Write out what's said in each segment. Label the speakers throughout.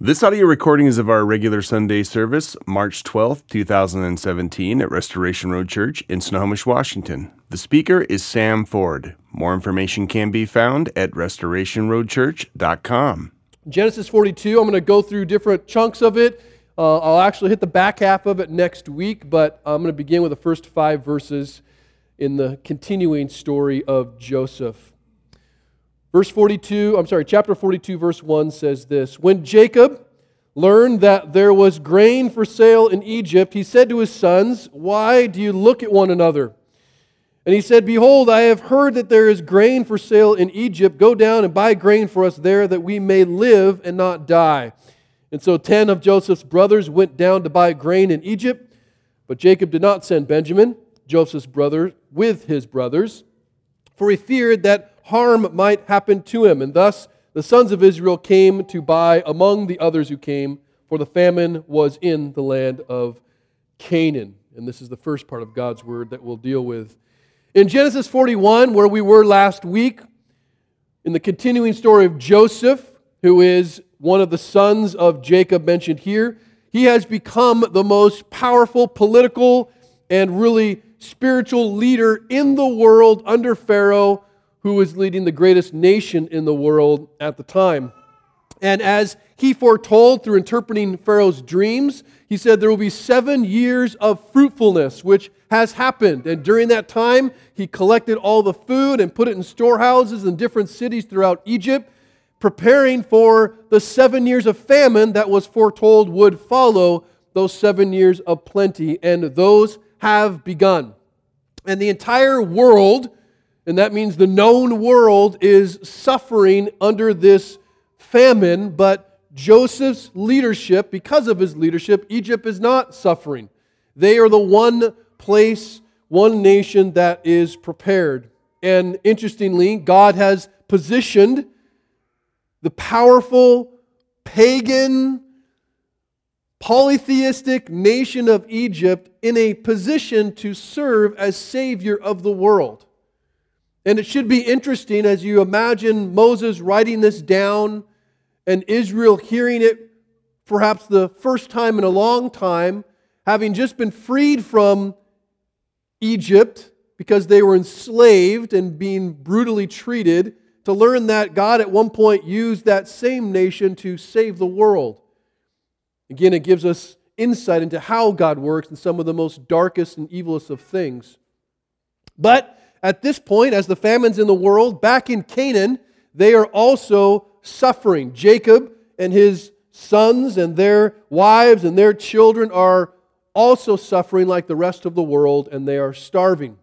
Speaker 1: This audio recording is of our regular Sunday service, March 12th, 2017, at Restoration Road Church in Snohomish, Washington. The speaker is Sam Ford. More information can be found at restorationroadchurch.com.
Speaker 2: Genesis 42, I'm going to go through different chunks of it. Uh, I'll actually hit the back half of it next week, but I'm going to begin with the first five verses in the continuing story of Joseph. Verse 42, I'm sorry, chapter 42, verse 1 says this When Jacob learned that there was grain for sale in Egypt, he said to his sons, Why do you look at one another? And he said, Behold, I have heard that there is grain for sale in Egypt. Go down and buy grain for us there that we may live and not die. And so ten of Joseph's brothers went down to buy grain in Egypt, but Jacob did not send Benjamin, Joseph's brother, with his brothers, for he feared that harm might happen to him. And thus the sons of Israel came to buy among the others who came, for the famine was in the land of Canaan. And this is the first part of God's word that we'll deal with. In Genesis 41, where we were last week, in the continuing story of Joseph, who is one of the sons of Jacob mentioned here, he has become the most powerful political and really spiritual leader in the world under Pharaoh who was leading the greatest nation in the world at the time. And as he foretold through interpreting Pharaoh's dreams, he said there will be seven years of fruitfulness, which has happened. And during that time, he collected all the food and put it in storehouses in different cities throughout Egypt, preparing for the seven years of famine that was foretold would follow those seven years of plenty. And those have begun. And the entire world and that means the known world is suffering under this famine, but Joseph's leadership, because of his leadership, Egypt is not suffering. They are the one place, one nation that is prepared. And interestingly, God has positioned the powerful, pagan, polytheistic nation of Egypt in a position to serve as Savior of the world. And it should be interesting as you imagine Moses writing this down and Israel hearing it perhaps the first time in a long time, having just been freed from Egypt because they were enslaved and being brutally treated, to learn that God at one point used that same nation to save the world. Again, it gives us insight into how God works in some of the most darkest and evilest of things. But at this point, as the famine's in the world, back in Canaan, they are also suffering. Jacob and his sons and their wives and their children are also suffering like the rest of the world, and they are starving.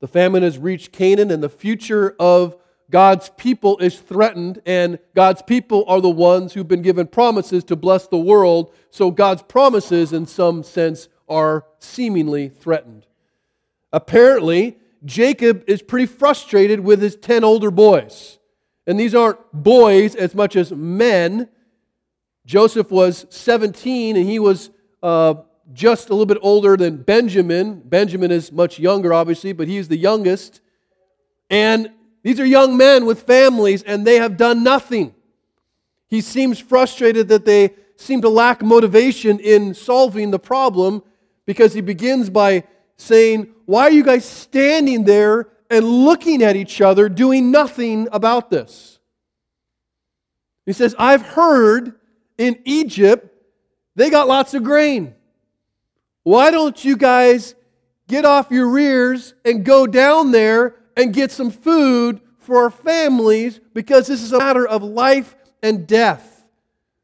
Speaker 2: The famine has reached Canaan, and the future of God's people is threatened, and God's people are the ones who've been given promises to bless the world, so God's promises, in some sense, are seemingly threatened. Apparently, Jacob is pretty frustrated with his 10 older boys. And these aren't boys as much as men. Joseph was 17 and he was uh, just a little bit older than Benjamin. Benjamin is much younger, obviously, but he's the youngest. And these are young men with families and they have done nothing. He seems frustrated that they seem to lack motivation in solving the problem because he begins by saying, Why are you guys standing there and looking at each other doing nothing about this? He says, I've heard in Egypt they got lots of grain. Why don't you guys get off your rears and go down there and get some food for our families because this is a matter of life and death.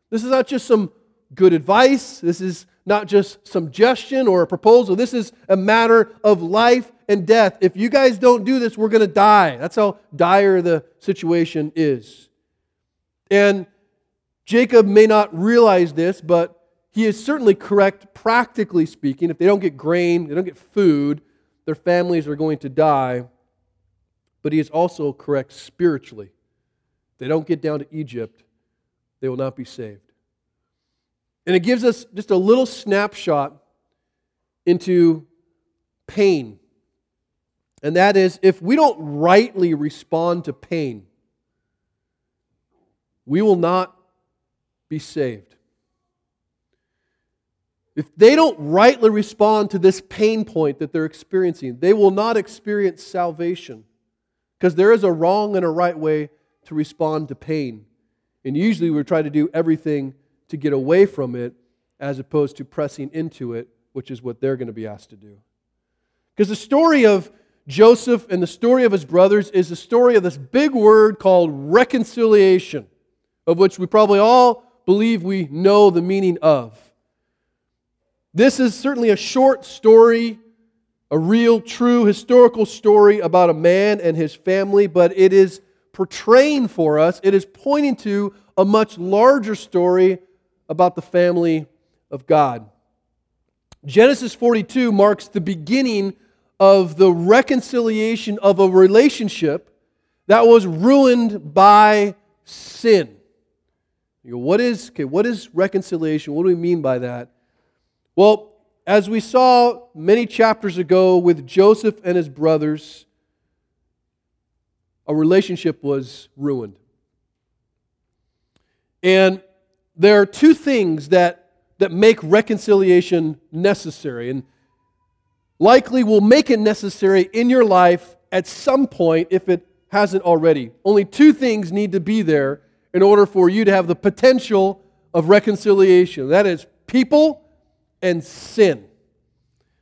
Speaker 2: This is not just some good advice. This is not just suggestion or a proposal. This is a matter of life and death. If you guys don't do this, we're going to die. That's how dire the situation is. And Jacob may not realize this, but he is certainly correct, practically speaking. If they don't get grain, they don't get food, their families are going to die. But he is also correct spiritually. If they don't get down to Egypt, they will not be saved. And it gives us just a little snapshot into pain. And that is if we don't rightly respond to pain, we will not be saved. If they don't rightly respond to this pain point that they're experiencing, they will not experience salvation because there is a wrong and a right way to respond to pain. And usually we try to do everything to get away from it as opposed to pressing into it, which is what they're going to be asked to do. Because the story of Joseph and the story of his brothers is the story of this big word called reconciliation, of which we probably all believe we know the meaning of. This is certainly a short story, a real, true historical story about a man and his family, but it is portraying for us, it is pointing to a much larger story about the family of God. Genesis 42 marks the beginning of the reconciliation of a relationship that was ruined by sin. You go, what is okay, what is reconciliation? What do we mean by that? Well, as we saw many chapters ago with Joseph and his brothers, a relationship was ruined. And there are two things that, that make reconciliation necessary, and likely will make it necessary in your life at some point if it hasn't already. Only two things need to be there in order for you to have the potential of reconciliation that is, people and sin.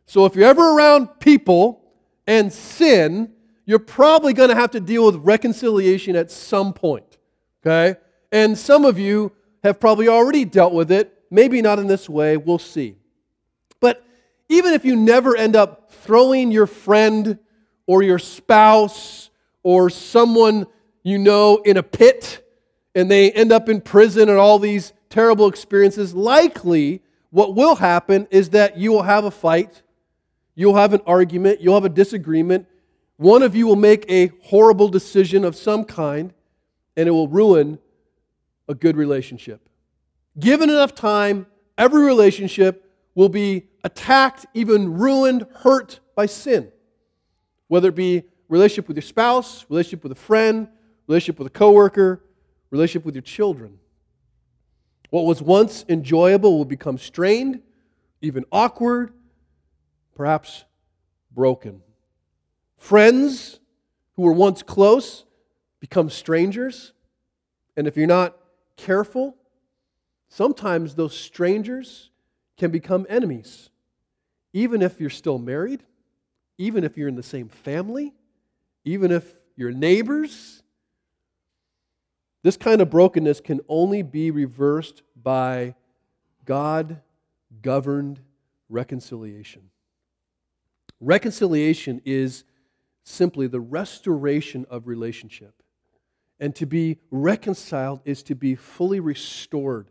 Speaker 2: So if you're ever around people and sin, you're probably going to have to deal with reconciliation at some point. Okay? And some of you have probably already dealt with it. Maybe not in this way. We'll see. But even if you never end up throwing your friend or your spouse or someone you know in a pit and they end up in prison and all these terrible experiences, likely what will happen is that you will have a fight, you'll have an argument, you'll have a disagreement. One of you will make a horrible decision of some kind, and it will ruin a good relationship. Given enough time, every relationship will be attacked, even ruined, hurt by sin. Whether it be relationship with your spouse, relationship with a friend, relationship with a coworker, relationship with your children. What was once enjoyable will become strained, even awkward, perhaps broken. Friends who were once close become strangers. And if you're not careful, sometimes those strangers can become enemies. Even if you're still married, even if you're in the same family, even if you're neighbors, this kind of brokenness can only be reversed by God governed reconciliation. Reconciliation is simply the restoration of relationship. And to be reconciled is to be fully restored,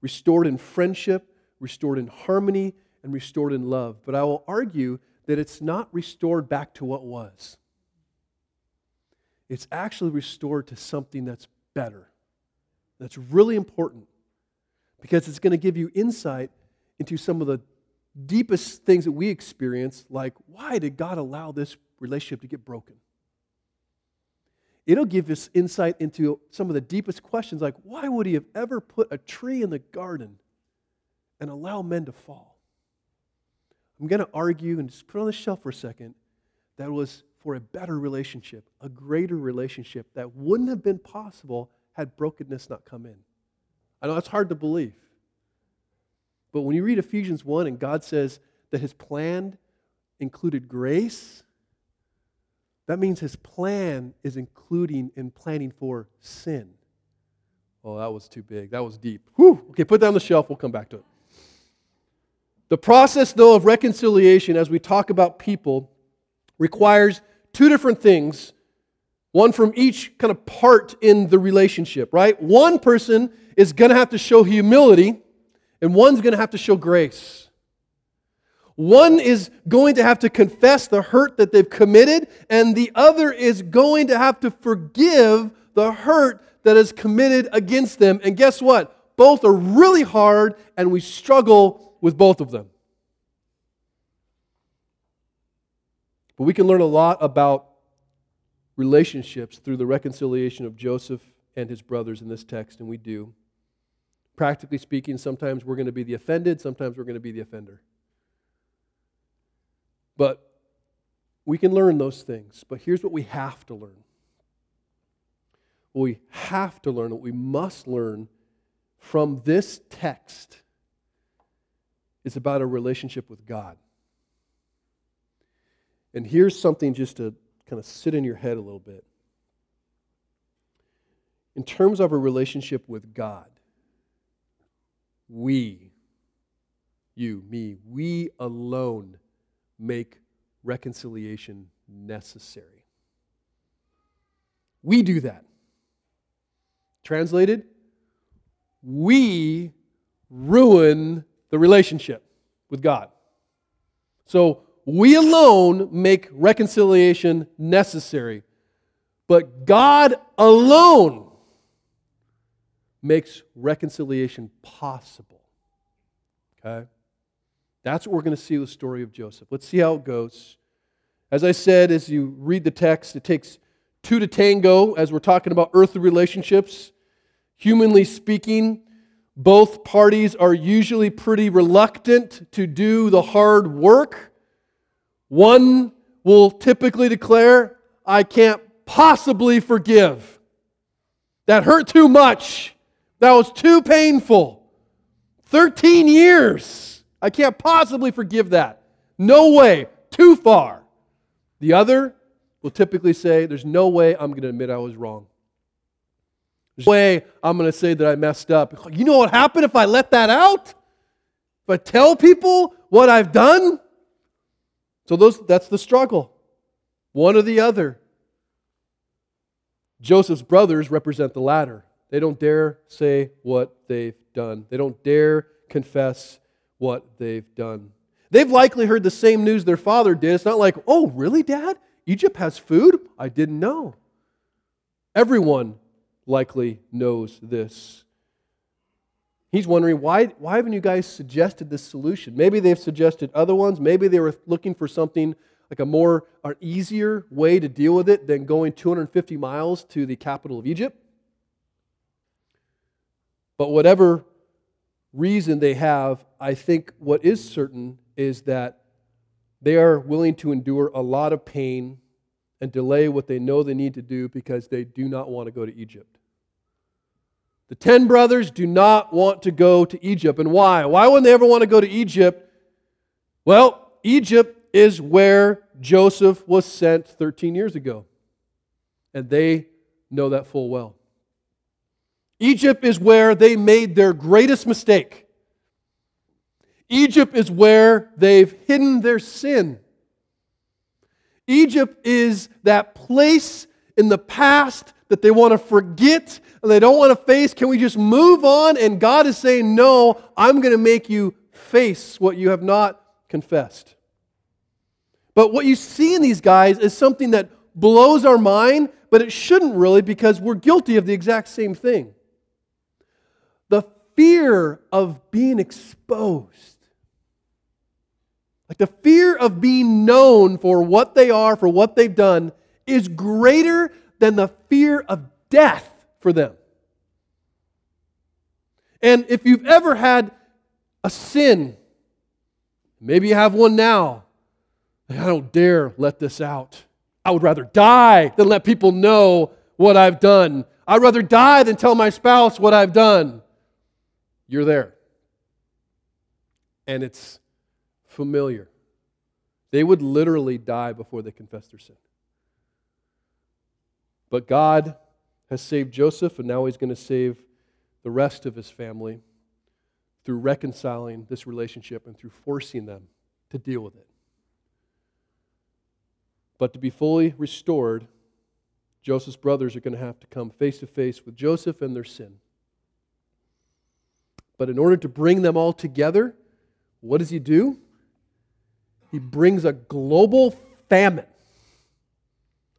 Speaker 2: restored in friendship, restored in harmony, and restored in love. But I will argue that it's not restored back to what was. It's actually restored to something that's better. That's really important because it's going to give you insight into some of the deepest things that we experience, like why did God allow this relationship to get broken? It'll give us insight into some of the deepest questions, like why would He have ever put a tree in the garden and allow men to fall? I'm going to argue and just put on the shelf for a second that was for a better relationship, a greater relationship that wouldn't have been possible had brokenness not come in. I know it's hard to believe. But when you read Ephesians 1 and God says that his plan included grace, that means his plan is including and planning for sin. Oh, that was too big. That was deep. Whew. Okay, put that on the shelf. We'll come back to it. The process, though, of reconciliation, as we talk about people, requires two different things, one from each kind of part in the relationship, right? One person is going to have to show humility, and one's going to have to show grace. One is going to have to confess the hurt that they've committed, and the other is going to have to forgive the hurt that is committed against them. And guess what? Both are really hard, and we struggle with both of them. But we can learn a lot about relationships through the reconciliation of Joseph and his brothers in this text, and we do. Practically speaking, sometimes we're going to be the offended, sometimes we're going to be the offender. But we can learn those things. But here's what we have to learn. What we have to learn, what we must learn from this text is about a relationship with God. And here's something just to kind of sit in your head a little bit. In terms of a relationship with God, we, you, me, we alone make reconciliation necessary. We do that. Translated, we ruin the relationship with God. So we alone make reconciliation necessary, but God alone makes reconciliation possible. Okay? That's what we're going to see with the story of Joseph. Let's see how it goes. As I said, as you read the text, it takes two to tango as we're talking about earthly relationships. Humanly speaking, both parties are usually pretty reluctant to do the hard work. One will typically declare, I can't possibly forgive. That hurt too much. That was too painful. 13 years. I can't possibly forgive that. No way. Too far. The other will typically say, There's no way I'm going to admit I was wrong. There's no way I'm going to say that I messed up. You know what happened if I let that out? If I tell people what I've done? So those, that's the struggle. One or the other. Joseph's brothers represent the latter. They don't dare say what they've done. They don't dare confess what they've done. They've likely heard the same news their father did. It's not like, oh, really, Dad? Egypt has food? I didn't know. Everyone likely knows this. He's wondering, why, why haven't you guys suggested this solution? Maybe they've suggested other ones. Maybe they were looking for something like a more, an easier way to deal with it than going 250 miles to the capital of Egypt. But whatever reason they have, I think what is certain is that they are willing to endure a lot of pain and delay what they know they need to do because they do not want to go to Egypt. The ten brothers do not want to go to Egypt. And why? Why wouldn't they ever want to go to Egypt? Well, Egypt is where Joseph was sent 13 years ago. And they know that full well. Egypt is where they made their greatest mistake. Egypt is where they've hidden their sin. Egypt is that place in the past that they want to forget and they don't want to face. Can we just move on? And God is saying, No, I'm going to make you face what you have not confessed. But what you see in these guys is something that blows our mind, but it shouldn't really because we're guilty of the exact same thing. Fear of being exposed like the fear of being known for what they are, for what they've done, is greater than the fear of death for them. And if you've ever had a sin, maybe you have one now, I don't dare let this out. I would rather die than let people know what I've done. I'd rather die than tell my spouse what I've done. You're there. And it's familiar. They would literally die before they confessed their sin. But God has saved Joseph, and now he's going to save the rest of his family through reconciling this relationship and through forcing them to deal with it. But to be fully restored, Joseph's brothers are going to have to come face to face with Joseph and their sin. But in order to bring them all together, what does he do? he brings a global famine.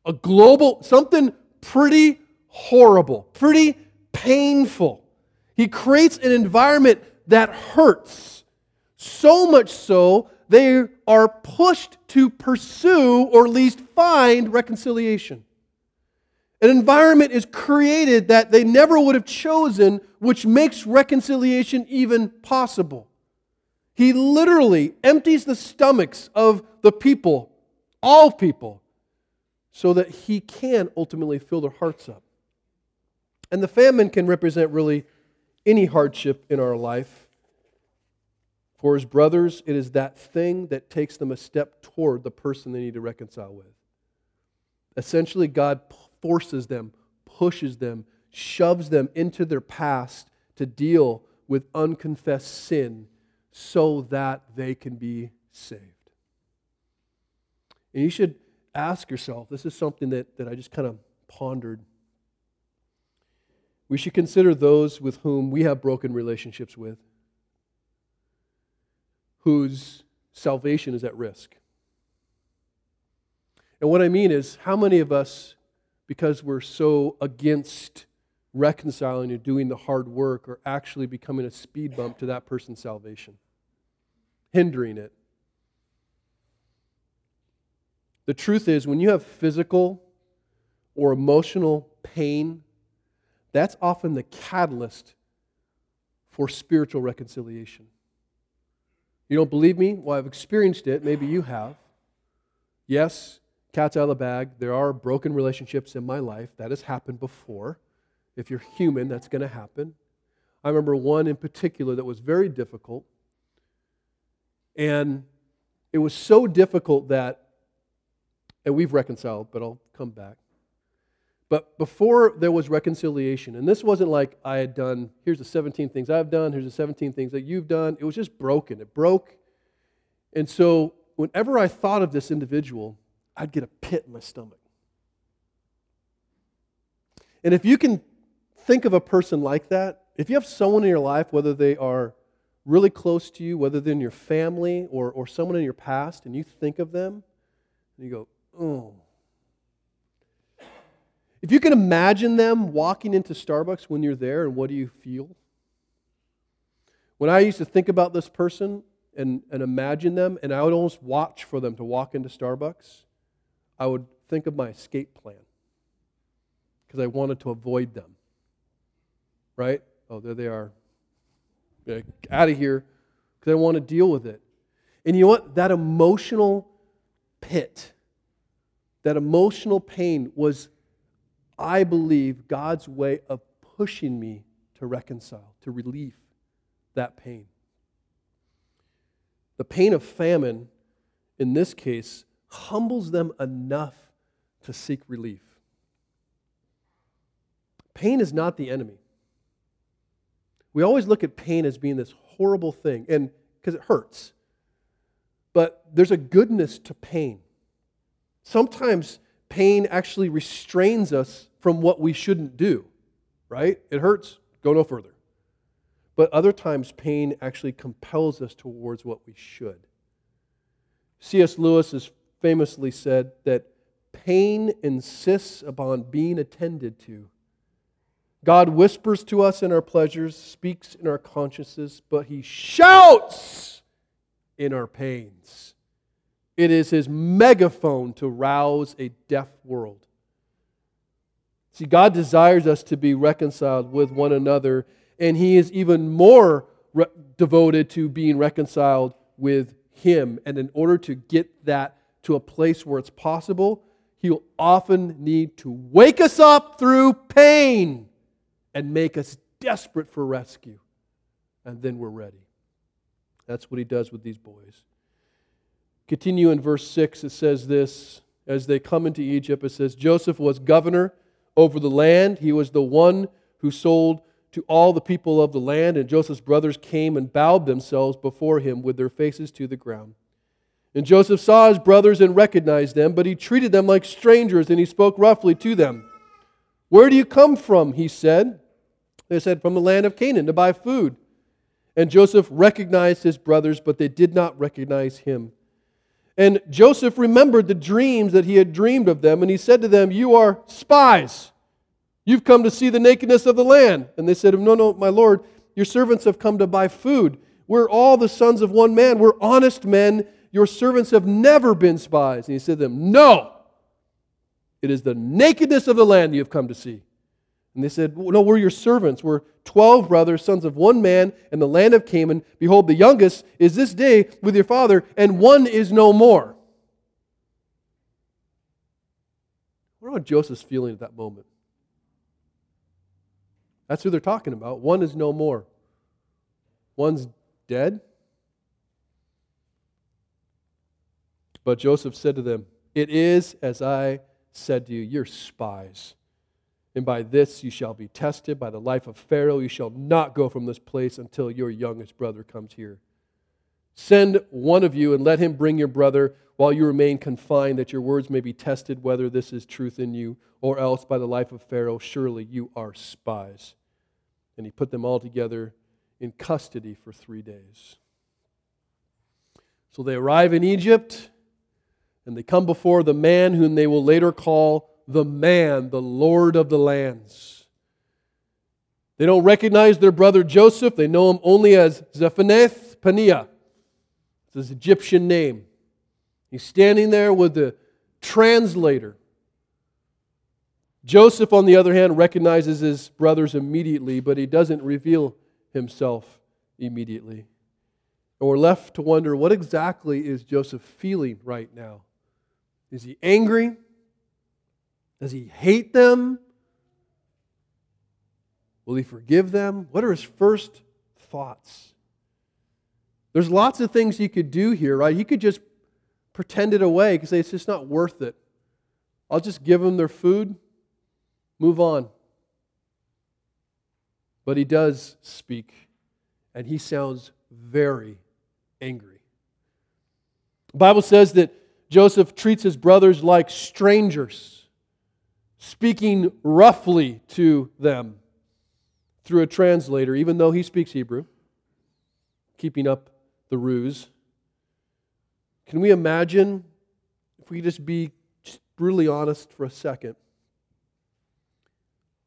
Speaker 2: A global, something pretty horrible, pretty painful. He creates an environment that hurts. So much so, they are pushed to pursue or at least find reconciliation. An environment is created that they never would have chosen, which makes reconciliation even possible. He literally empties the stomachs of the people, all people, so that he can ultimately fill their hearts up. And the famine can represent really any hardship in our life. For his brothers, it is that thing that takes them a step toward the person they need to reconcile with. Essentially, God forces them, pushes them, shoves them into their past to deal with unconfessed sin so that they can be saved. And you should ask yourself this is something that, that I just kind of pondered. We should consider those with whom we have broken relationships with, whose salvation is at risk. And what I mean is, how many of us, because we're so against reconciling and doing the hard work, are actually becoming a speed bump to that person's salvation? hindering it. The truth is, when you have physical or emotional pain, that's often the catalyst for spiritual reconciliation. You don't believe me? Well, I've experienced it. Maybe you have. Yes, cat's out of the bag. There are broken relationships in my life. That has happened before. If you're human, that's going to happen. I remember one in particular that was very difficult. And it was so difficult that, and we've reconciled, but I'll come back. But before there was reconciliation, and this wasn't like I had done, here's the 17 things I've done, here's the 17 things that you've done. It was just broken. It broke. And so whenever I thought of this individual, I'd get a pit in my stomach. And if you can think of a person like that, if you have someone in your life, whether they are really close to you, whether they're in your family or, or someone in your past, and you think of them, and you go, oh. If you can imagine them walking into Starbucks when you're there, and what do you feel? When I used to think about this person and, and imagine them, and I would almost watch for them to walk into Starbucks, I would think of my escape plan because I wanted to avoid them. Right? Oh, there they are out of here because I want to deal with it. And you know what? That emotional pit, that emotional pain was, I believe, God's way of pushing me to reconcile, to relieve that pain. The pain of famine, in this case, humbles them enough to seek relief. Pain is not the enemy. We always look at pain as being this horrible thing, and because it hurts. But there's a goodness to pain. Sometimes pain actually restrains us from what we shouldn't do, right? It hurts, go no further. But other times, pain actually compels us towards what we should. C.S. Lewis has famously said that pain insists upon being attended to God whispers to us in our pleasures, speaks in our consciences, but he shouts in our pains. It is his megaphone to rouse a deaf world. See, God desires us to be reconciled with one another, and he is even more re- devoted to being reconciled with him. And in order to get that to a place where it's possible, he'll often need to wake us up through pain and make us desperate for rescue. And then we're ready. That's what he does with these boys. Continue in verse 6, it says this as they come into Egypt, it says, Joseph was governor over the land. He was the one who sold to all the people of the land, and Joseph's brothers came and bowed themselves before him with their faces to the ground. And Joseph saw his brothers and recognized them, but he treated them like strangers, and he spoke roughly to them. Where do you come from? He said. They said, From the land of Canaan to buy food. And Joseph recognized his brothers, but they did not recognize him. And Joseph remembered the dreams that he had dreamed of them, and he said to them, You are spies. You've come to see the nakedness of the land. And they said, No, no, my Lord, your servants have come to buy food. We're all the sons of one man. We're honest men. Your servants have never been spies. And he said to them, No. It is the nakedness of the land you have come to see. And they said, No, we're your servants. We're 12 brothers, sons of one man, in the land of Canaan. Behold, the youngest is this day with your father, and one is no more. What about Joseph's feeling at that moment? That's who they're talking about. One is no more. One's dead. But Joseph said to them, It is as I said to you, You're spies. And by this you shall be tested. By the life of Pharaoh, you shall not go from this place until your youngest brother comes here. Send one of you and let him bring your brother while you remain confined, that your words may be tested whether this is truth in you, or else by the life of Pharaoh, surely you are spies. And he put them all together in custody for three days. So they arrive in Egypt, and they come before the man whom they will later call the man, the Lord of the lands. They don't recognize their brother Joseph, they know him only as Zaphaneth Paneah. It's his Egyptian name. He's standing there with the translator. Joseph, on the other hand, recognizes his brothers immediately, but he doesn't reveal himself immediately. And we're left to wonder what exactly is Joseph feeling right now? Is he angry? Does he hate them? Will he forgive them? What are his first thoughts? There's lots of things he could do here, right? He could just pretend it away because it's just not worth it. I'll just give them their food, move on. But he does speak, and he sounds very angry. The Bible says that Joseph treats his brothers like strangers speaking roughly to them through a translator, even though he speaks Hebrew, keeping up the ruse. Can we imagine, if we just be brutally honest for a second,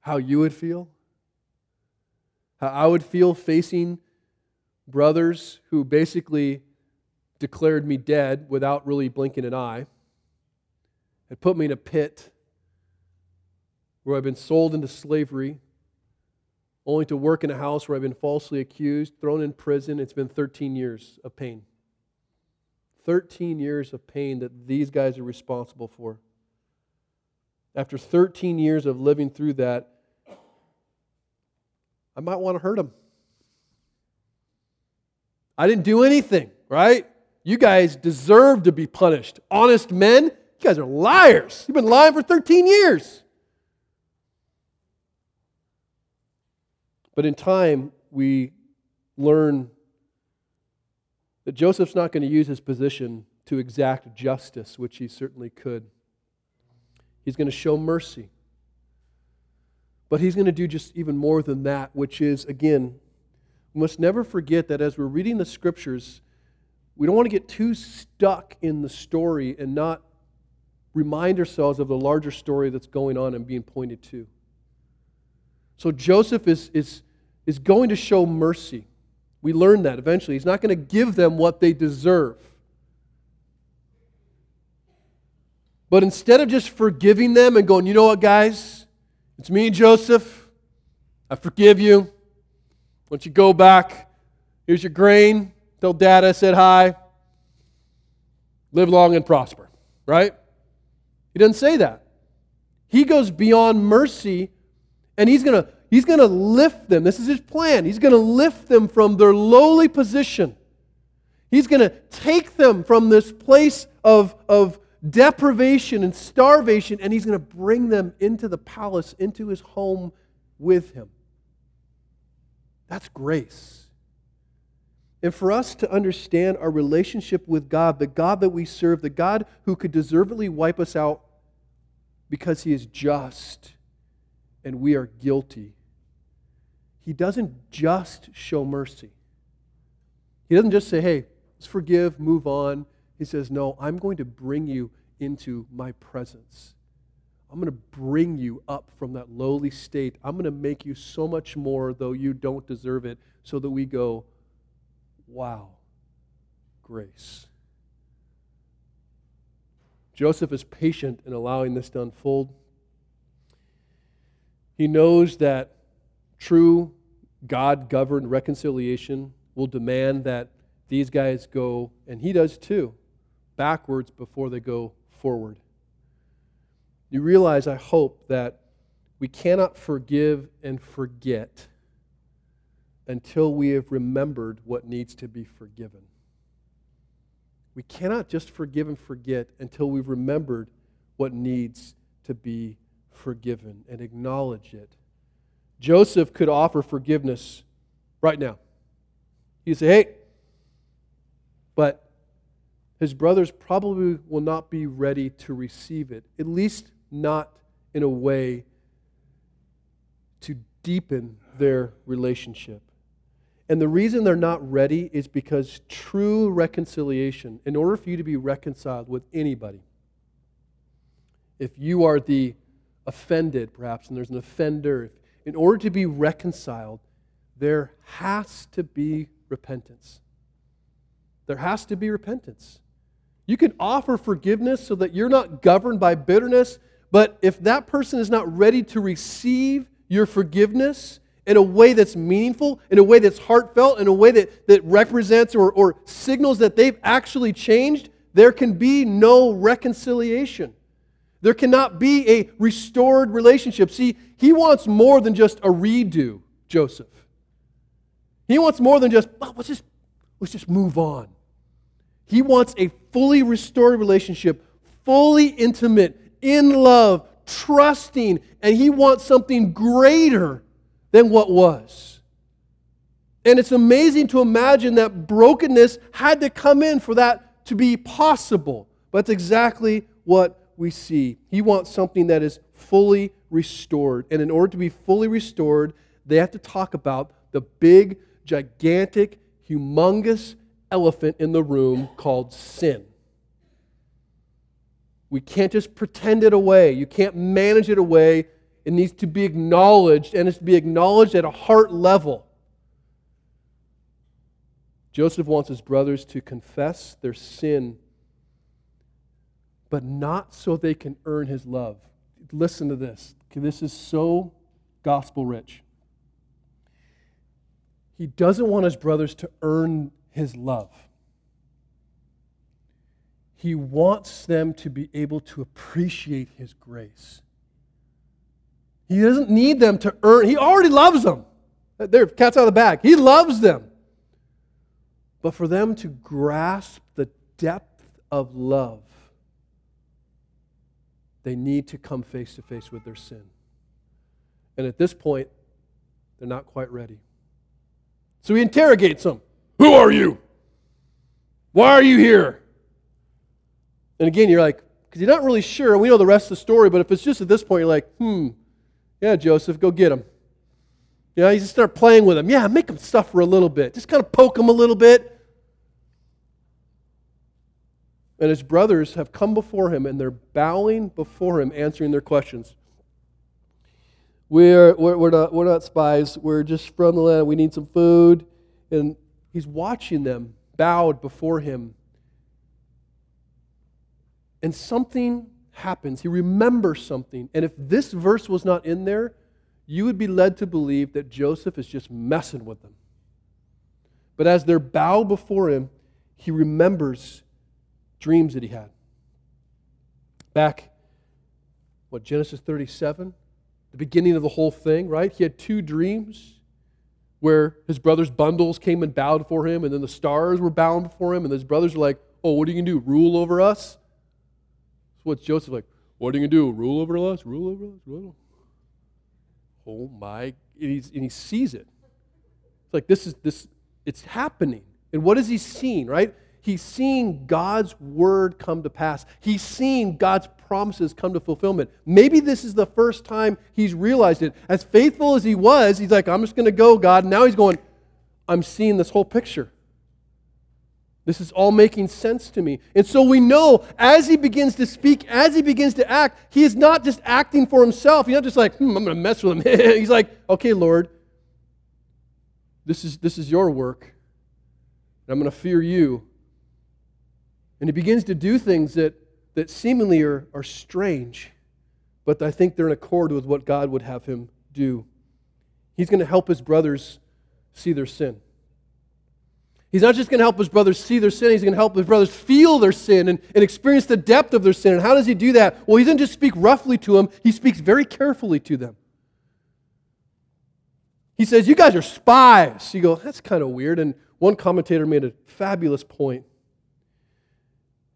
Speaker 2: how you would feel? How I would feel facing brothers who basically declared me dead without really blinking an eye, had put me in a pit where I've been sold into slavery, only to work in a house where I've been falsely accused, thrown in prison. It's been 13 years of pain. 13 years of pain that these guys are responsible for. After 13 years of living through that, I might want to hurt them. I didn't do anything, right? You guys deserve to be punished. Honest men, you guys are liars. You've been lying for 13 years. But in time, we learn that Joseph's not going to use his position to exact justice, which he certainly could. He's going to show mercy. But he's going to do just even more than that, which is, again, we must never forget that as we're reading the scriptures, we don't want to get too stuck in the story and not remind ourselves of the larger story that's going on and being pointed to. So Joseph is, is is going to show mercy. We learn that eventually. He's not going to give them what they deserve. But instead of just forgiving them and going, you know what, guys? It's me, Joseph. I forgive you. Don't you go back? Here's your grain. Tell dad I said hi. Live long and prosper, right? He doesn't say that. He goes beyond mercy and he's going to He's going to lift them. This is his plan. He's going to lift them from their lowly position. He's going to take them from this place of, of deprivation and starvation, and he's going to bring them into the palace, into his home with him. That's grace. And for us to understand our relationship with God, the God that we serve, the God who could deservedly wipe us out because he is just and we are guilty, he doesn't just show mercy. He doesn't just say, hey, let's forgive, move on. He says, no, I'm going to bring you into my presence. I'm going to bring you up from that lowly state. I'm going to make you so much more, though you don't deserve it, so that we go, wow, grace. Joseph is patient in allowing this to unfold. He knows that true God governed reconciliation will demand that these guys go, and he does too, backwards before they go forward. You realize, I hope, that we cannot forgive and forget until we have remembered what needs to be forgiven. We cannot just forgive and forget until we've remembered what needs to be forgiven and acknowledge it. Joseph could offer forgiveness right now. He'd say, hey, but his brothers probably will not be ready to receive it, at least not in a way to deepen their relationship. And the reason they're not ready is because true reconciliation, in order for you to be reconciled with anybody, if you are the offended, perhaps, and there's an offender, in order to be reconciled, there has to be repentance. There has to be repentance. You can offer forgiveness so that you're not governed by bitterness, but if that person is not ready to receive your forgiveness, in a way that's meaningful, in a way that's heartfelt, in a way that, that represents or, or signals that they've actually changed, there can be no reconciliation. There cannot be a restored relationship. See, he wants more than just a redo, Joseph. He wants more than just, let's just, let's just move on. He wants a fully restored relationship, fully intimate, in love, trusting, and he wants something greater than what was. And it's amazing to imagine that brokenness had to come in for that to be possible. But it's exactly what we see. He wants something that is fully restored. And in order to be fully restored, they have to talk about the big, gigantic, humongous elephant in the room called sin. We can't just pretend it away. You can't manage it away. It needs to be acknowledged, and it's to be acknowledged at a heart level. Joseph wants his brothers to confess their sin, but not so they can earn his love. Listen to this. This is so gospel rich. He doesn't want his brothers to earn his love. He wants them to be able to appreciate his grace. He doesn't need them to earn. He already loves them. They're cats out of the bag. He loves them. But for them to grasp the depth of love, they need to come face to face with their sin. And at this point, they're not quite ready. So he interrogates them Who are you? Why are you here? And again, you're like, because you're not really sure. We know the rest of the story, but if it's just at this point, you're like, hmm, yeah, Joseph, go get him. Know, you just start playing with him. Yeah, make him suffer a little bit. Just kind of poke him a little bit. And his brothers have come before him and they're bowing before him, answering their questions. We're, we're, we're, not, we're not spies. We're just from the land. We need some food. And he's watching them bowed before him. And something happens. He remembers something. And if this verse was not in there, you would be led to believe that Joseph is just messing with them. But as they bow before him, he remembers dreams that he had. Back, what, Genesis 37? The beginning of the whole thing, right? He had two dreams where his brother's bundles came and bowed for him, and then the stars were bound before him, and his brothers were like, Oh, what are you going to do? Rule over us? What's Joseph like? What are you going to do? Rule over us? Rule over us? Rule? Oh my. And, he's, and he sees it. It's like this is this, it's happening. And what is he seeing, right? He's seeing God's word come to pass. He's seeing God's promises come to fulfillment. Maybe this is the first time he's realized it. As faithful as he was, he's like, I'm just going to go, God. And now he's going, I'm seeing this whole picture. This is all making sense to me. And so we know as he begins to speak, as he begins to act, he is not just acting for himself. He's not just like, hmm, I'm going to mess with him. He's like, okay, Lord, this is, this is your work. And I'm going to fear you. And he begins to do things that, that seemingly are, are strange, but I think they're in accord with what God would have him do. He's going to help his brothers see their sin. He's not just going to help his brothers see their sin, he's going to help his brothers feel their sin and, and experience the depth of their sin. And how does he do that? Well, he doesn't just speak roughly to them, he speaks very carefully to them. He says, You guys are spies. You go, That's kind of weird. And one commentator made a fabulous point.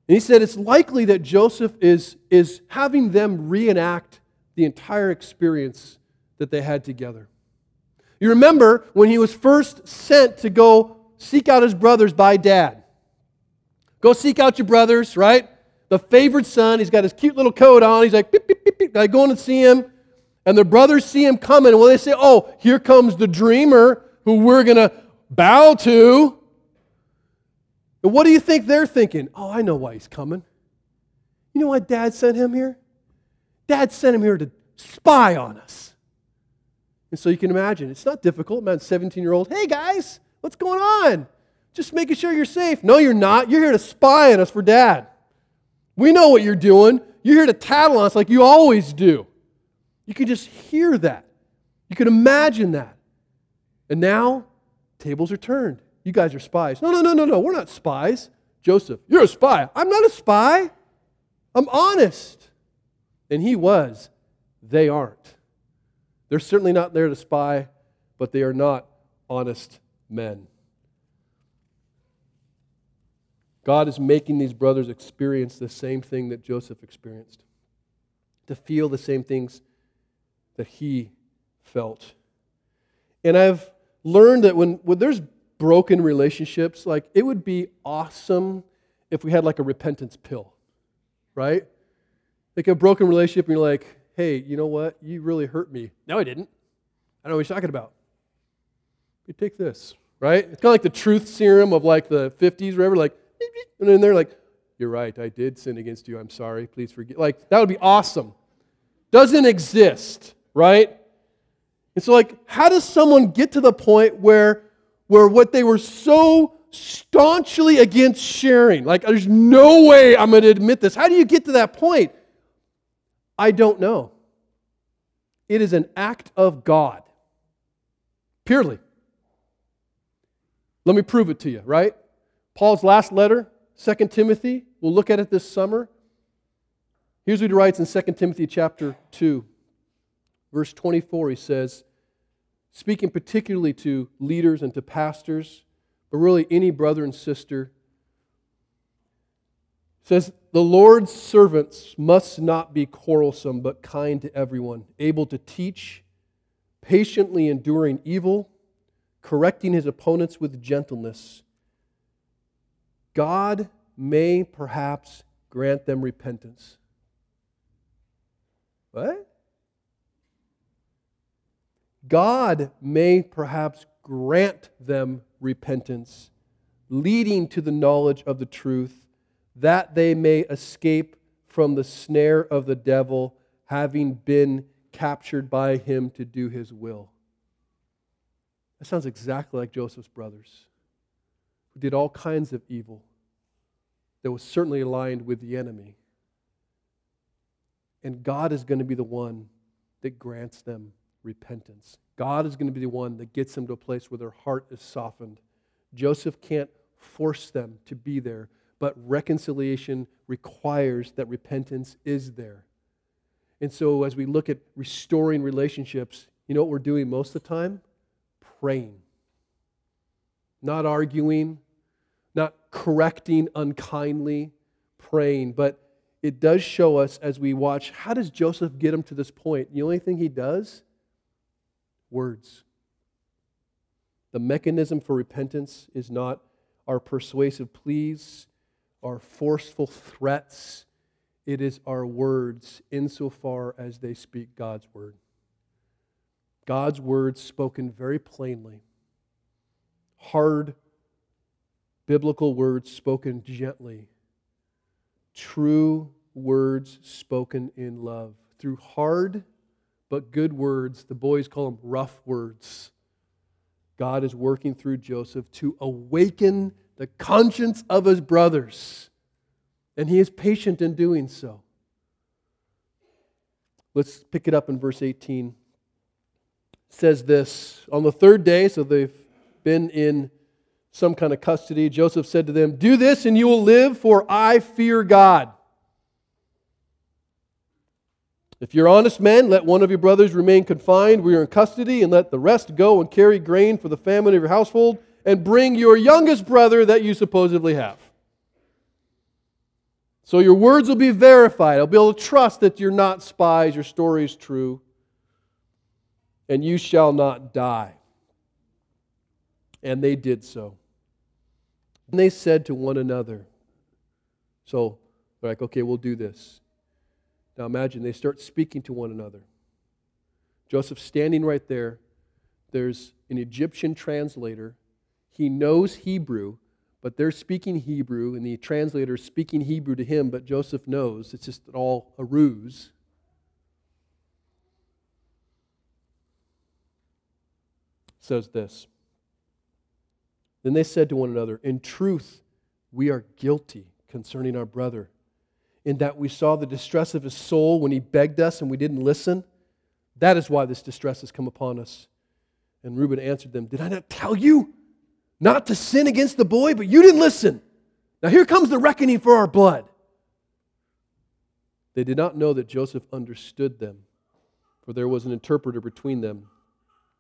Speaker 2: And he said, It's likely that Joseph is, is having them reenact the entire experience that they had together. You remember when he was first sent to go seek out his brothers by dad. Go seek out your brothers, right? The favored son, he's got his cute little coat on. He's like, beep, beep, beep, beep. I go in and see him. And the brothers see him coming. Well, they say, Oh, here comes the dreamer who we're going to bow to. And what do you think they're thinking? Oh, I know why he's coming. You know why dad sent him here? Dad sent him here to spy on us. And so you can imagine, it's not difficult. Man, 17 year old, hey guys, What's going on? Just making sure you're safe. No, you're not. You're here to spy on us for dad. We know what you're doing. You're here to tattle on us like you always do. You can just hear that. You can imagine that. And now, tables are turned. You guys are spies. No, no, no, no, no. We're not spies. Joseph, you're a spy. I'm not a spy. I'm honest. And he was. They aren't. They're certainly not there to spy, but they are not honest men. God is making these brothers experience the same thing that Joseph experienced, to feel the same things that he felt. And I've learned that when, when there's broken relationships, like it would be awesome if we had like a repentance pill, right? Like a broken relationship, and you're like, hey, you know what? You really hurt me. No, I didn't. I don't know what you're talking about. You take this right? It's kind of like the truth serum of like the 50s, whatever, like, and then they're like, you're right, I did sin against you, I'm sorry, please forgive. Like, that would be awesome. Doesn't exist, right? And so, like, how does someone get to the point where, where what they were so staunchly against sharing, like, there's no way I'm going to admit this. How do you get to that point? I don't know. It is an act of God, purely. Let me prove it to you, right? Paul's last letter, 2 Timothy, we'll look at it this summer. Here's what he writes in 2 Timothy chapter 2, verse 24. He says, speaking particularly to leaders and to pastors, but really any brother and sister, says, The Lord's servants must not be quarrelsome, but kind to everyone, able to teach, patiently enduring evil correcting his opponents with gentleness, God may perhaps grant them repentance. What? God may perhaps grant them repentance, leading to the knowledge of the truth, that they may escape from the snare of the devil, having been captured by him to do his will. That sounds exactly like Joseph's brothers, who did all kinds of evil that was certainly aligned with the enemy. And God is going to be the one that grants them repentance. God is going to be the one that gets them to a place where their heart is softened. Joseph can't force them to be there, but reconciliation requires that repentance is there. And so, as we look at restoring relationships, you know what we're doing most of the time? Praying, not arguing, not correcting unkindly, praying. But it does show us as we watch how does Joseph get him to this point? The only thing he does? Words. The mechanism for repentance is not our persuasive pleas, our forceful threats. It is our words insofar as they speak God's word. God's words spoken very plainly, hard biblical words spoken gently, true words spoken in love. Through hard but good words, the boys call them rough words. God is working through Joseph to awaken the conscience of his brothers And he is patient in doing so. Let's pick it up in verse 18. Says this On the third day, so they've been in some kind of custody, Joseph said to them, Do this and you will live, for I fear God. If you're honest men, let one of your brothers remain confined. We are in custody, and let the rest go and carry grain for the famine of your household, and bring your youngest brother that you supposedly have. So your words will be verified. I'll be able to trust that you're not spies, your story is true, and you shall not die. And they did so. And they said to one another, So they're like, okay, we'll do this. Now imagine they start speaking to one another. Joseph standing right there. There's an Egyptian translator. He knows Hebrew, but they're speaking Hebrew, and the translator is speaking Hebrew to him, but Joseph knows it's just all a ruse. Says this. Then they said to one another, In truth, we are guilty concerning our brother, in that we saw the distress of his soul when he begged us and we didn't listen. That is why this distress has come upon us. And Reuben answered them, Did I not tell you? not to sin against the boy, but you didn't listen. Now here comes the reckoning for our blood. They did not know that Joseph understood them, for there was an interpreter between them.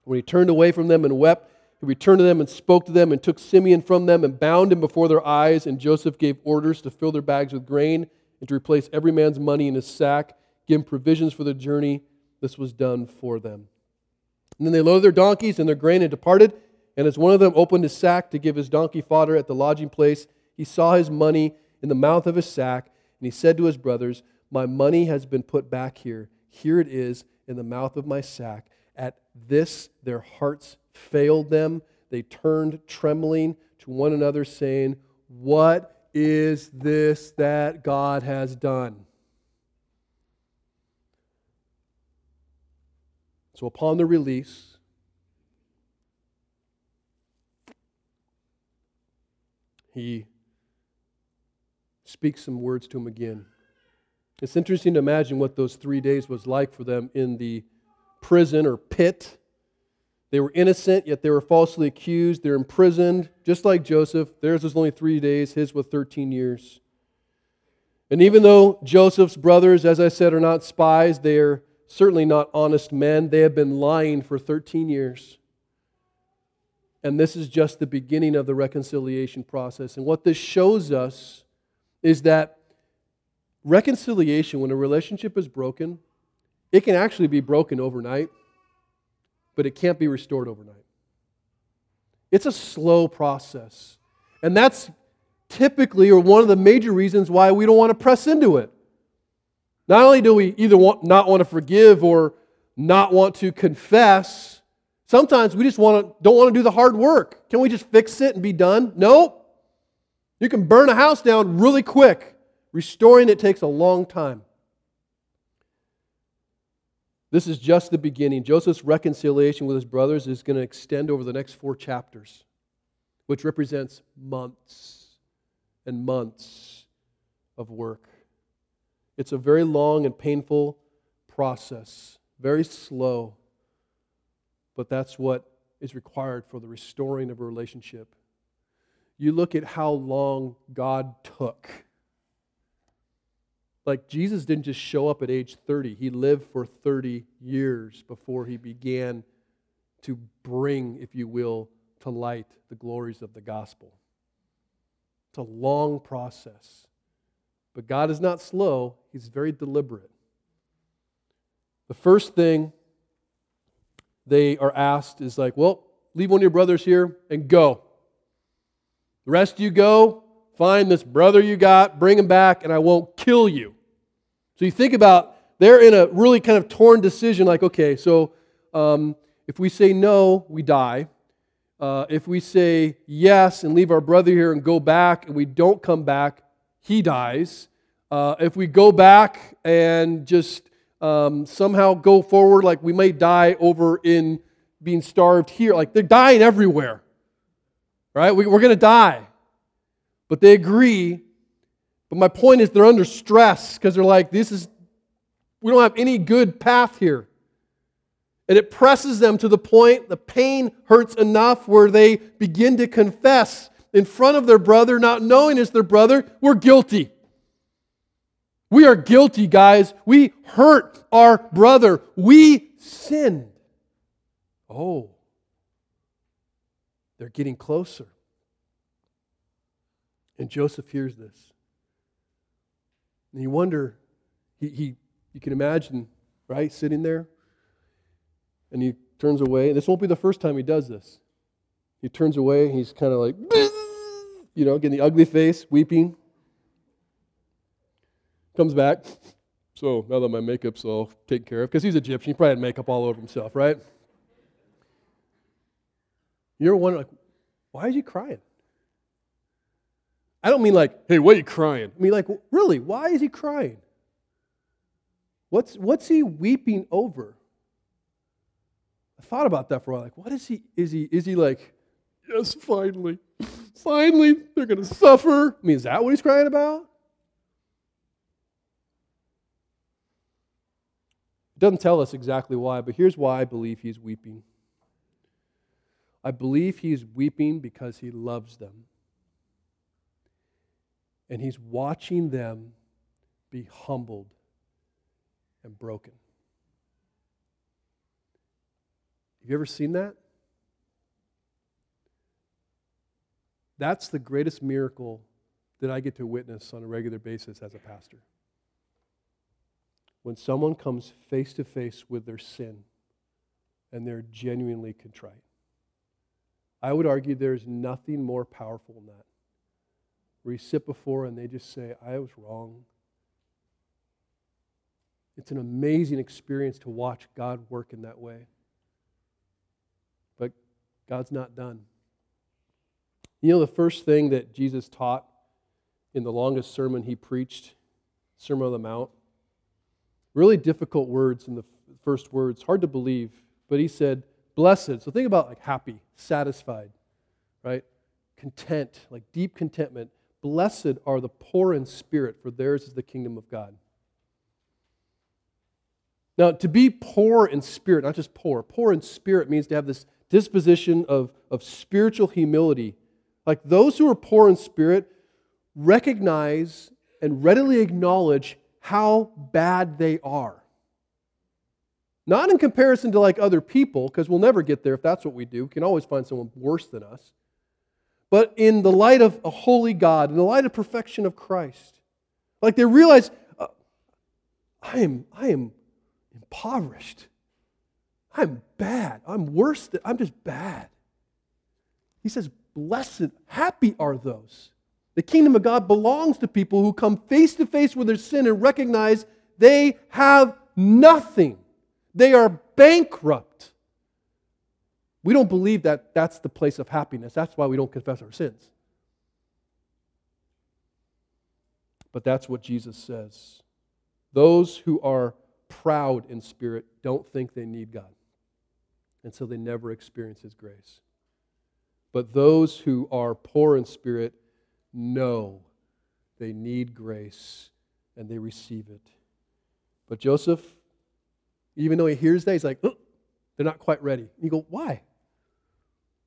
Speaker 2: When he turned away from them and wept, he returned to them and spoke to them and took Simeon from them and bound him before their eyes. And Joseph gave orders to fill their bags with grain and to replace every man's money in his sack, give him provisions for the journey. This was done for them. And then they loaded their donkeys and their grain and departed. And as one of them opened his sack to give his donkey fodder at the lodging place, he saw his money in the mouth of his sack, and he said to his brothers, My money has been put back here. Here it is in the mouth of my sack. At this, their hearts failed them. They turned trembling to one another, saying, What is this that God has done? So, upon the release, he speaks some words to him again. It's interesting to imagine what those three days was like for them in the prison or pit. They were innocent, yet they were falsely accused. They're imprisoned, just like Joseph. Theirs was only three days, his was 13 years. And even though Joseph's brothers, as I said, are not spies, they are certainly not honest men. They have been lying for 13 years. And this is just the beginning of the reconciliation process. And what this shows us is that reconciliation, when a relationship is broken, it can actually be broken overnight, but it can't be restored overnight. It's a slow process. And that's typically or one of the major reasons why we don't want to press into it. Not only do we either want, not want to forgive or not want to confess, Sometimes we just want to, don't want to do the hard work. Can we just fix it and be done? No. You can burn a house down really quick. Restoring it takes a long time. This is just the beginning. Joseph's reconciliation with his brothers is going to extend over the next four chapters, which represents months and months of work. It's a very long and painful process, very slow. But that's what is required for the restoring of a relationship. You look at how long God took. Like Jesus didn't just show up at age 30, he lived for 30 years before he began to bring, if you will, to light the glories of the gospel. It's a long process. But God is not slow, He's very deliberate. The first thing they are asked is like, well, leave one of your brothers here and go. The rest of you go, find this brother you got, bring him back, and I won't kill you. So you think about, they're in a really kind of torn decision like, okay, so um, if we say no, we die. Uh, if we say yes and leave our brother here and go back and we don't come back, he dies. Uh, if we go back and just um, somehow go forward, like we may die over in being starved here. Like they're dying everywhere, right? We, we're going to die. But they agree. But my point is, they're under stress because they're like, this is, we don't have any good path here. And it presses them to the point the pain hurts enough where they begin to confess in front of their brother, not knowing it's their brother, we're guilty. We are guilty, guys. We hurt our brother. We sinned. Oh, they're getting closer. And Joseph hears this. And you wonder, he, he, you can imagine, right, sitting there, and he turns away. And This won't be the first time he does this. He turns away, he's kind of like, you know, getting the ugly face, weeping. Comes back. So now that my makeup's all taken care of, because he's Egyptian, he probably had makeup all over himself, right? You're wonder, like, why is he crying? I don't mean like, hey, why are you crying? I mean, like, really, why is he crying? What's, what's he weeping over? I thought about that for a while. Like, what is he? Is he, is he like, yes, finally, finally, they're going to suffer? I mean, is that what he's crying about? It doesn't tell us exactly why, but here's why I believe he's weeping. I believe he's weeping because he loves them. And he's watching them be humbled and broken. Have you ever seen that? That's the greatest miracle that I get to witness on a regular basis as a pastor when someone comes face to face with their sin and they're genuinely contrite. I would argue there's nothing more powerful than that. Before and they just say, I was wrong. It's an amazing experience to watch God work in that way. But God's not done. You know, the first thing that Jesus taught in the longest sermon he preached, Sermon on the Mount, Really difficult words in the first words, hard to believe, but he said, blessed. So think about like happy, satisfied, right? Content, like deep contentment. Blessed are the poor in spirit, for theirs is the kingdom of God. Now, to be poor in spirit, not just poor, poor in spirit means to have this disposition of, of spiritual humility. Like those who are poor in spirit recognize and readily acknowledge how bad they are. Not in comparison to like other people, because we'll never get there if that's what we do. We can always find someone worse than us. But in the light of a holy God, in the light of perfection of Christ. Like they realize, uh, I, am, I am impoverished. I'm bad. I'm worse. Than, I'm just bad. He says, Blessed, happy are those the kingdom of God belongs to people who come face to face with their sin and recognize they have nothing. They are bankrupt. We don't believe that that's the place of happiness. That's why we don't confess our sins. But that's what Jesus says. Those who are proud in spirit don't think they need God. And so they never experience His grace. But those who are poor in spirit know they need grace and they receive it. But Joseph, even though he hears that, he's like, they're not quite ready. And you go, why?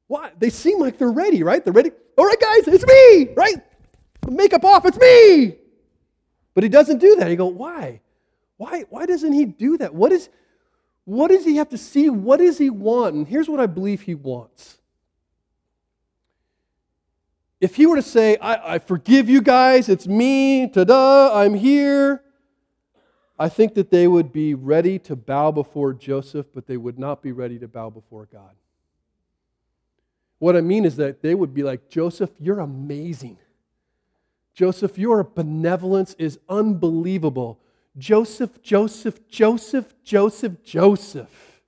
Speaker 2: Why? They seem like they're ready, right? They're ready. All right, guys, it's me, right? Makeup off, it's me. But he doesn't do that. You go, why? Why, why doesn't he do that? What, is, what does he have to see? What does he want? And here's what I believe he wants if he were to say, I, I forgive you guys, it's me, ta da, I'm here, I think that they would be ready to bow before Joseph, but they would not be ready to bow before God. What I mean is that they would be like, Joseph, you're amazing. Joseph, your benevolence is unbelievable. Joseph, Joseph, Joseph, Joseph, Joseph.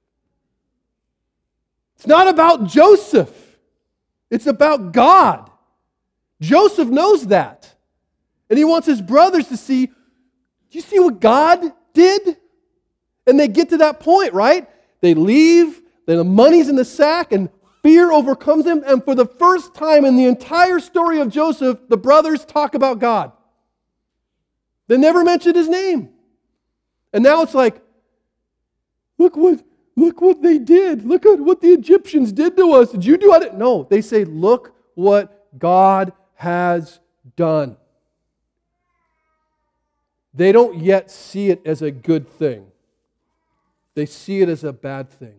Speaker 2: It's not about Joseph, it's about God. Joseph knows that. And he wants his brothers to see, do you see what God did? And they get to that point, right? They leave, the money's in the sack, and fear overcomes them. And for the first time in the entire story of Joseph, the brothers talk about God. They never mentioned his name. And now it's like, look what, look what they did. Look at what the Egyptians did to us. Did you do it? No, they say, look what God has done. They don't yet see it as a good thing. They see it as a bad thing,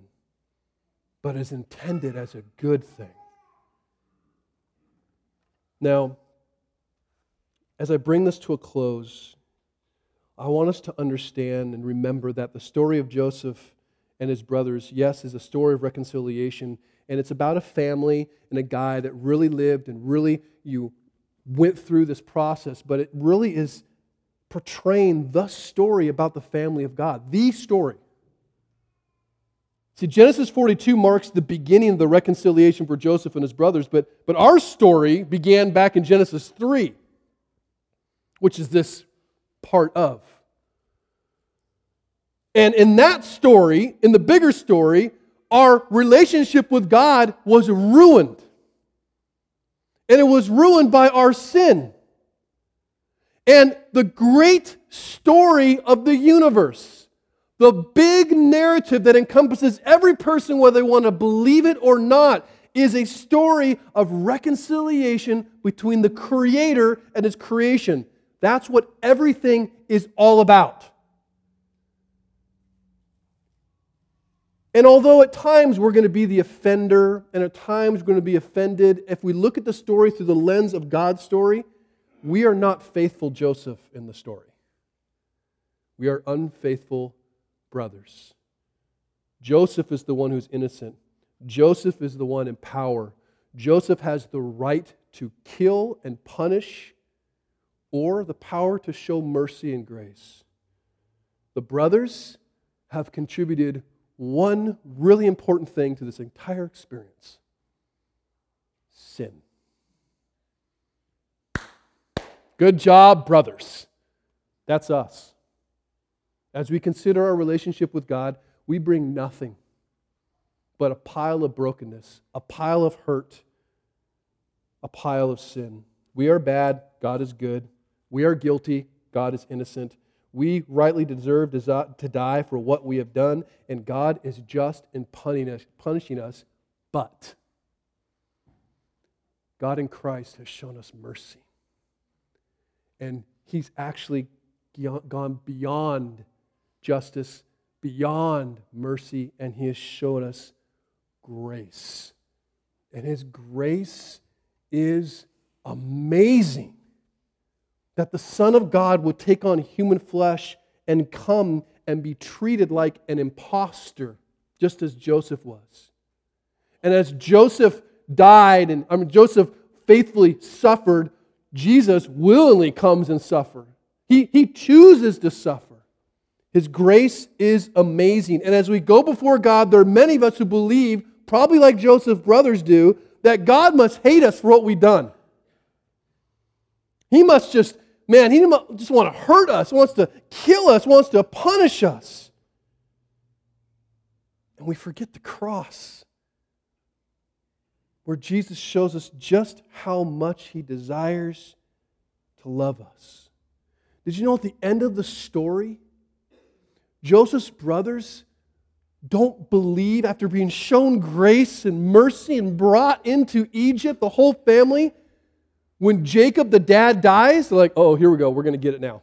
Speaker 2: but is intended as a good thing. Now, as I bring this to a close, I want us to understand and remember that the story of Joseph and his brothers, yes, is a story of reconciliation, and it's about a family and a guy that really lived and really you went through this process, but it really is portraying the story about the family of God, the story. See, Genesis 42 marks the beginning of the reconciliation for Joseph and his brothers, but, but our story began back in Genesis 3, which is this part of. And in that story, in the bigger story, our relationship with God was ruined. And it was ruined by our sin. And the great story of the universe the big narrative that encompasses every person, whether they want to believe it or not, is a story of reconciliation between the Creator and His creation. That's what everything is all about. And although at times we're going to be the offender, and at times we're going to be offended, if we look at the story through the lens of God's story, we are not faithful Joseph in the story. We are unfaithful brothers. Joseph is the one who's innocent. Joseph is the one in power. Joseph has the right to kill and punish or the power to show mercy and grace. The brothers have contributed one really important thing to this entire experience sin. Good job, brothers. That's us. As we consider our relationship with God, we bring nothing but a pile of brokenness, a pile of hurt, a pile of sin. We are bad, God is good. We are guilty, God is innocent. We rightly deserve to die for what we have done, and God is just in punishing us. But God in Christ has shown us mercy. And He's actually gone beyond justice, beyond mercy, and He has shown us grace. And His grace is amazing. That the Son of God would take on human flesh and come and be treated like an impostor, just as Joseph was. And as Joseph died, and I mean, Joseph faithfully suffered, Jesus willingly comes and suffers. He, he chooses to suffer. His grace is amazing. And as we go before God, there are many of us who believe, probably like Joseph's brothers do, that God must hate us for what we've done. He must just, man, he just want to hurt us, wants to kill us, wants to punish us. And we forget the cross, where Jesus shows us just how much he desires to love us. Did you know at the end of the story, Joseph's brothers don't believe after being shown grace and mercy and brought into Egypt, the whole family. When Jacob, the dad, dies, they're like, oh, here we go. We're going to get it now.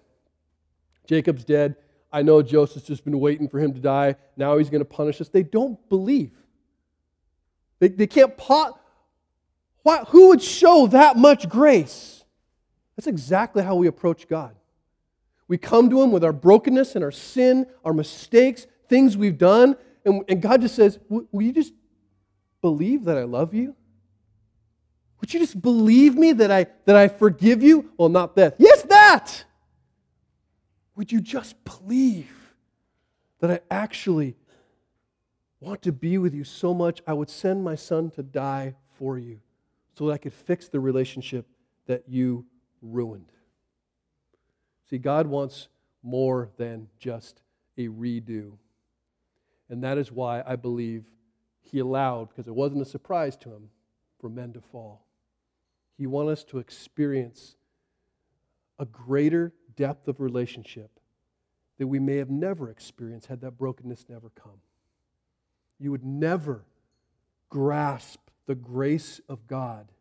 Speaker 2: Jacob's dead. I know Joseph's just been waiting for him to die. Now he's going to punish us. They don't believe. They, they can't pot. Why, who would show that much grace? That's exactly how we approach God. We come to Him with our brokenness and our sin, our mistakes, things we've done, and, and God just says, Will you just believe that I love you? Would you just believe me that I, that I forgive you? Well, not that. Yes, that! Would you just believe that I actually want to be with you so much, I would send my son to die for you so that I could fix the relationship that you ruined? See, God wants more than just a redo. And that is why I believe He allowed, because it wasn't a surprise to Him, for men to fall. He wants us to experience a greater, depth of relationship that we may have never experienced had that brokenness never come. You would never grasp the grace of God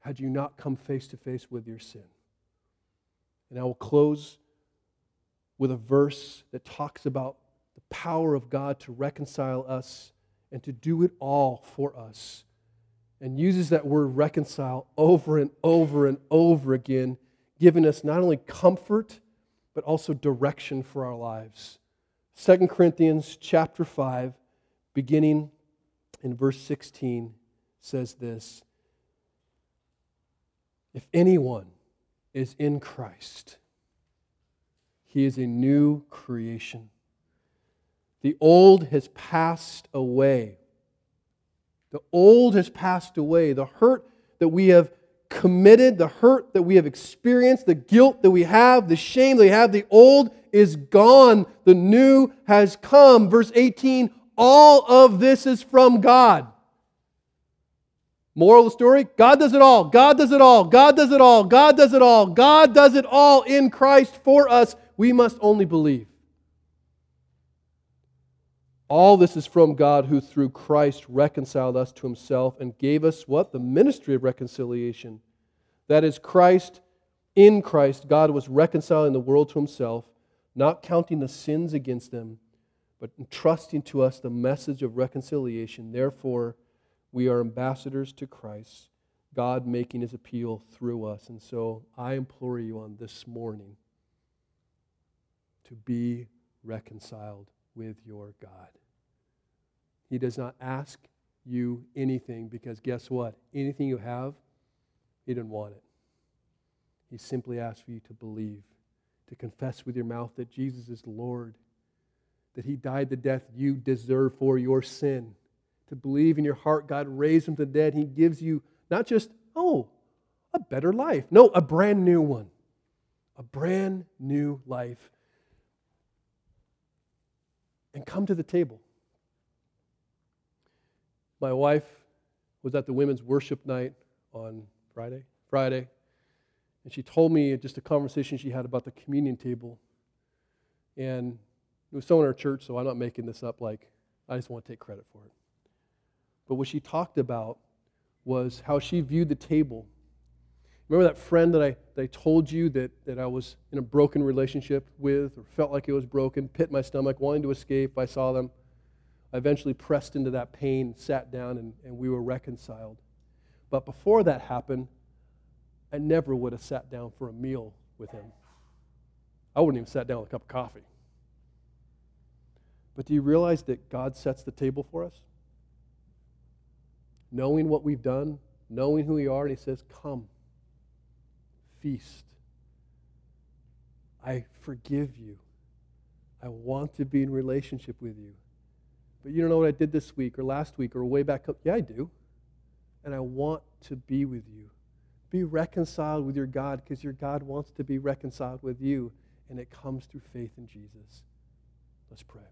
Speaker 2: had you not come face to face with your sin. And I will close with a verse that talks about the power of God to reconcile us and to do it all for us. And uses that word reconcile over and over and over again, giving us not only comfort, but also direction for our lives. 2 Corinthians chapter 5, beginning in verse 16, says this If anyone is in Christ, he is a new creation. The old has passed away. The old has passed away. The hurt that we have committed, the hurt that we have experienced, the guilt that we have, the shame that we have, the old is gone. The new has come. Verse 18 all of this is from God. Moral of the story God does it all. God does it all. God does it all. God does it all. God does it all in Christ for us. We must only believe. All this is from God who through Christ reconciled us to himself and gave us what? The ministry of reconciliation. That is, Christ, in Christ, God was reconciling the world to himself, not counting the sins against them, but entrusting to us the message of reconciliation. Therefore, we are ambassadors to Christ, God making his appeal through us. And so I implore you on this morning to be reconciled with your God. He does not ask you anything because guess what? Anything you have, He didn't want it. He simply asks for you to believe, to confess with your mouth that Jesus is Lord, that He died the death you deserve for your sin, to believe in your heart God raised Him to the dead. He gives you not just, oh, a better life, no, a brand new one, a brand new life and come to the table. My wife was at the women's worship night on Friday, Friday, and she told me just a conversation she had about the communion table. And it was someone in our church, so I'm not making this up like I just want to take credit for it. But what she talked about was how she viewed the table Remember that friend that I, that I told you that, that I was in a broken relationship with or felt like it was broken, pit my stomach, wanting to escape? I saw them. I eventually pressed into that pain, sat down, and, and we were reconciled. But before that happened, I never would have sat down for a meal with him. I wouldn't even sat down with a cup of coffee. But do you realize that God sets the table for us? Knowing what we've done, knowing who we are, and He says, Come feast. I forgive you. I want to be in relationship with you. But you don't know what I did this week or last week or way back up. Yeah, I do. And I want to be with you. Be reconciled with your God because your God wants to be reconciled with you, and it comes through faith in Jesus. Let's pray.